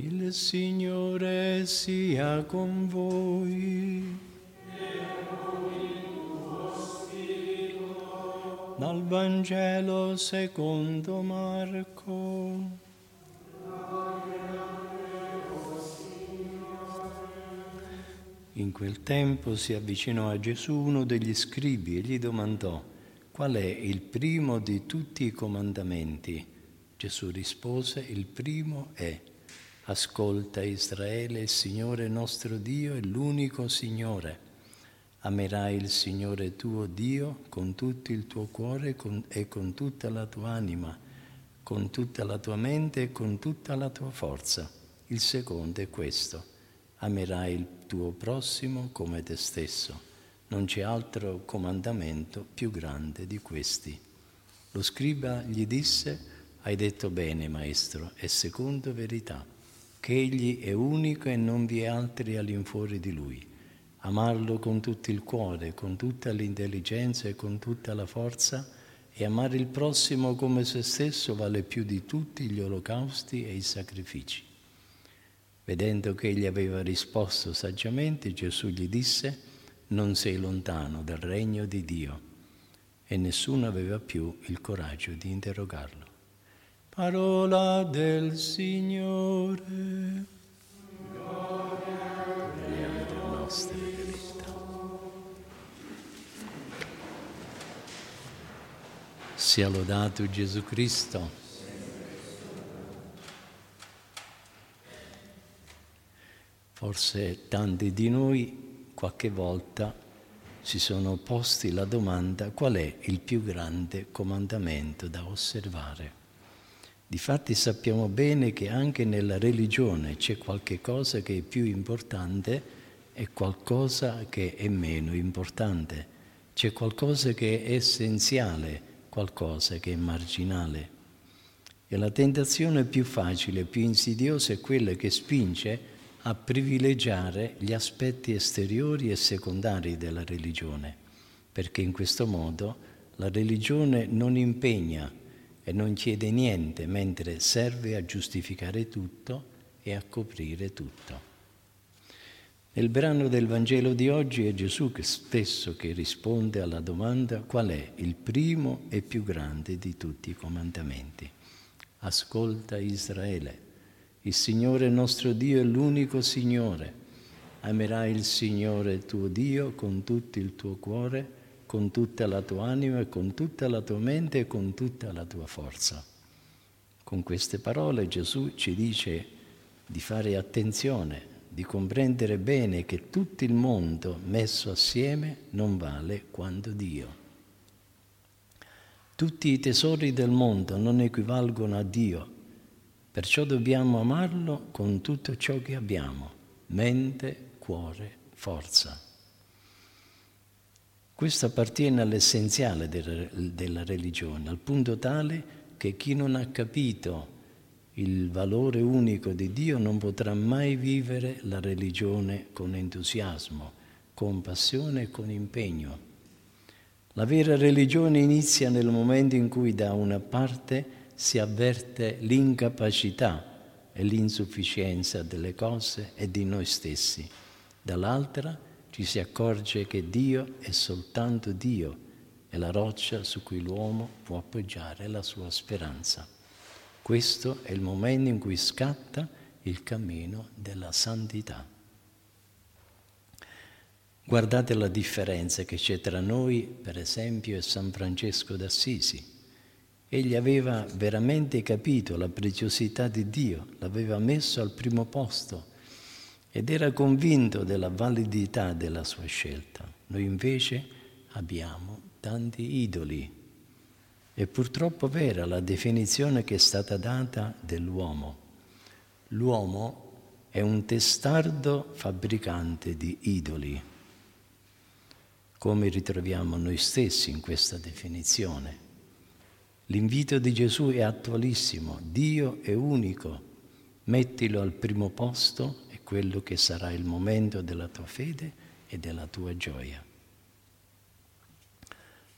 Il Signore sia con voi. Dal Vangelo secondo Marco. In quel tempo si avvicinò a Gesù uno degli scribi e gli domandò qual è il primo di tutti i comandamenti. Gesù rispose, il primo è Ascolta Israele, il Signore nostro Dio è l'unico Signore. Amerai il Signore tuo Dio con tutto il tuo cuore e con tutta la tua anima, con tutta la tua mente e con tutta la tua forza. Il secondo è questo. Amerai il tuo prossimo come te stesso. Non c'è altro comandamento più grande di questi. Lo scriba gli disse, hai detto bene, maestro, è secondo verità che Egli è unico e non vi è altri all'infuori di Lui. Amarlo con tutto il cuore, con tutta l'intelligenza e con tutta la forza e amare il prossimo come se stesso vale più di tutti gli olocausti e i sacrifici. Vedendo che egli aveva risposto saggiamente, Gesù gli disse, non sei lontano dal regno di Dio. E nessuno aveva più il coraggio di interrogarlo. Parola del Signore. Sia lodato Gesù Cristo. Forse tanti di noi qualche volta si sono posti la domanda qual è il più grande comandamento da osservare. Difatti sappiamo bene che anche nella religione c'è qualche cosa che è più importante e qualcosa che è meno importante. C'è qualcosa che è essenziale, qualcosa che è marginale. E la tentazione più facile, più insidiosa è quella che spinge a privilegiare gli aspetti esteriori e secondari della religione, perché in questo modo la religione non impegna e non chiede niente, mentre serve a giustificare tutto e a coprire tutto. Nel brano del Vangelo di oggi è Gesù che stesso che risponde alla domanda qual è il primo e più grande di tutti i comandamenti. Ascolta Israele, il Signore nostro Dio è l'unico Signore. Amerai il Signore tuo Dio con tutto il tuo cuore con tutta la tua anima, con tutta la tua mente e con tutta la tua forza. Con queste parole Gesù ci dice di fare attenzione, di comprendere bene che tutto il mondo messo assieme non vale quanto Dio. Tutti i tesori del mondo non equivalgono a Dio, perciò dobbiamo amarlo con tutto ciò che abbiamo, mente, cuore, forza. Questo appartiene all'essenziale della religione, al punto tale che chi non ha capito il valore unico di Dio non potrà mai vivere la religione con entusiasmo, con passione e con impegno. La vera religione inizia nel momento in cui da una parte si avverte l'incapacità e l'insufficienza delle cose e di noi stessi, dall'altra ci si accorge che Dio è soltanto Dio è la roccia su cui l'uomo può appoggiare la sua speranza. Questo è il momento in cui scatta il cammino della santità. Guardate la differenza che c'è tra noi, per esempio, e San Francesco d'Assisi. Egli aveva veramente capito la preziosità di Dio, l'aveva messo al primo posto ed era convinto della validità della sua scelta. Noi invece abbiamo tanti idoli. È purtroppo vera la definizione che è stata data dell'uomo. L'uomo è un testardo fabbricante di idoli, come ritroviamo noi stessi in questa definizione. L'invito di Gesù è attualissimo, Dio è unico, mettilo al primo posto quello che sarà il momento della tua fede e della tua gioia.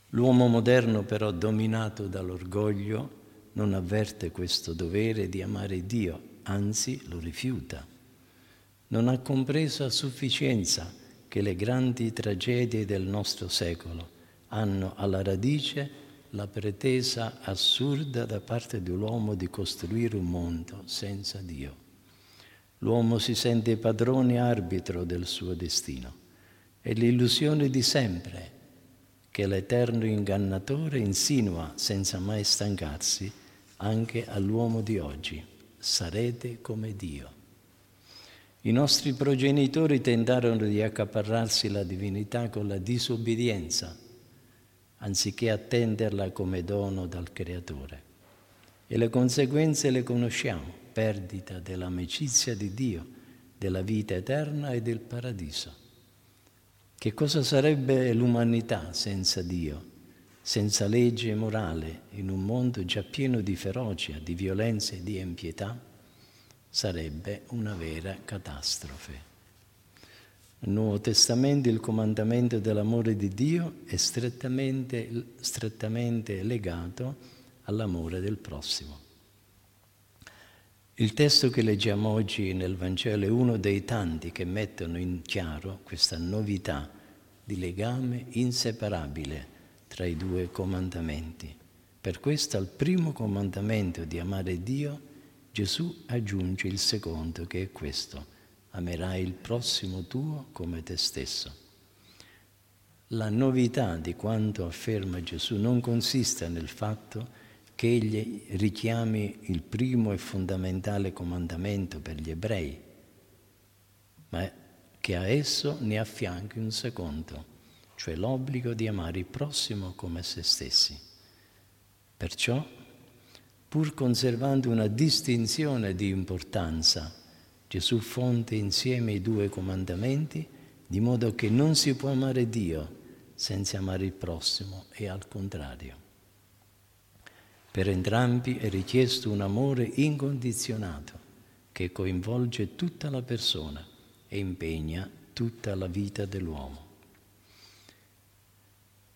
L'uomo moderno però dominato dall'orgoglio non avverte questo dovere di amare Dio, anzi lo rifiuta. Non ha compreso a sufficienza che le grandi tragedie del nostro secolo hanno alla radice la pretesa assurda da parte dell'uomo di costruire un mondo senza Dio. L'uomo si sente padrone e arbitro del suo destino. È l'illusione di sempre che l'eterno ingannatore insinua senza mai stancarsi anche all'uomo di oggi. Sarete come Dio. I nostri progenitori tentarono di accaparrarsi la divinità con la disobbedienza, anziché attenderla come dono dal Creatore. E le conseguenze le conosciamo, perdita dell'amicizia di Dio, della vita eterna e del paradiso. Che cosa sarebbe l'umanità senza Dio, senza legge morale, in un mondo già pieno di ferocia, di violenza e di impietà? sarebbe una vera catastrofe. Nel Nuovo Testamento il comandamento dell'amore di Dio è strettamente, strettamente legato all'amore del prossimo. Il testo che leggiamo oggi nel Vangelo è uno dei tanti che mettono in chiaro questa novità di legame inseparabile tra i due comandamenti. Per questo al primo comandamento di amare Dio Gesù aggiunge il secondo che è questo, amerai il prossimo tuo come te stesso. La novità di quanto afferma Gesù non consiste nel fatto che egli richiami il primo e fondamentale comandamento per gli ebrei, ma che a esso ne affianchi un secondo, cioè l'obbligo di amare il prossimo come se stessi. Perciò pur conservando una distinzione di importanza. Gesù fonde insieme i due comandamenti di modo che non si può amare Dio senza amare il prossimo e al contrario. Per entrambi è richiesto un amore incondizionato che coinvolge tutta la persona e impegna tutta la vita dell'uomo.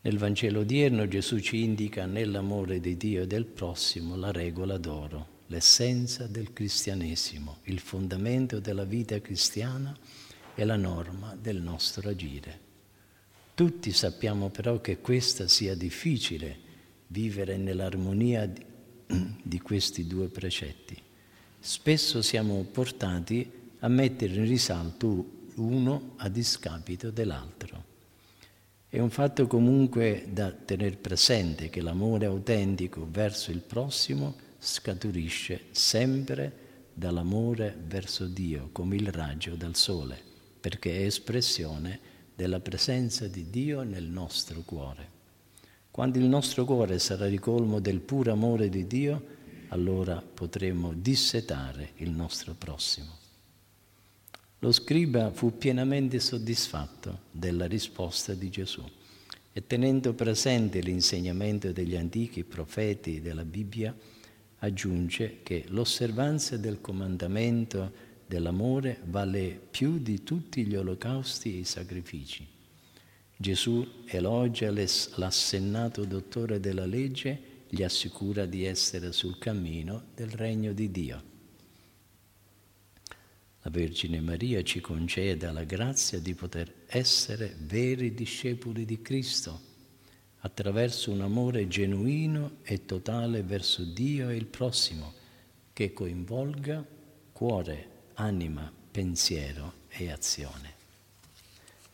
Nel Vangelo odierno Gesù ci indica nell'amore di Dio e del prossimo la regola d'oro, l'essenza del cristianesimo, il fondamento della vita cristiana e la norma del nostro agire. Tutti sappiamo però che questa sia difficile, vivere nell'armonia di, questi due precetti. Spesso siamo portati a mettere in risalto uno a discapito dell'altro. È un fatto comunque da tenere presente che l'amore autentico verso il prossimo scaturisce sempre dall'amore verso Dio, come il raggio dal sole, perché è espressione della presenza di Dio nel nostro cuore. Quando il nostro cuore sarà ricolmo del puro amore di Dio, allora potremo dissetare il nostro prossimo. Lo scriba fu pienamente soddisfatto della risposta di Gesù e tenendo presente l'insegnamento degli antichi profeti della Bibbia, aggiunge che l'osservanza del comandamento dell'amore vale più di tutti gli olocausti e i sacrifici. Gesù elogia l'assennato dottore della legge, gli assicura di essere sul cammino del regno di Dio. La Vergine Maria ci conceda la grazia di poter essere veri discepoli di Cristo attraverso un amore genuino e totale verso Dio e il prossimo che coinvolga cuore, anima, pensiero e azione.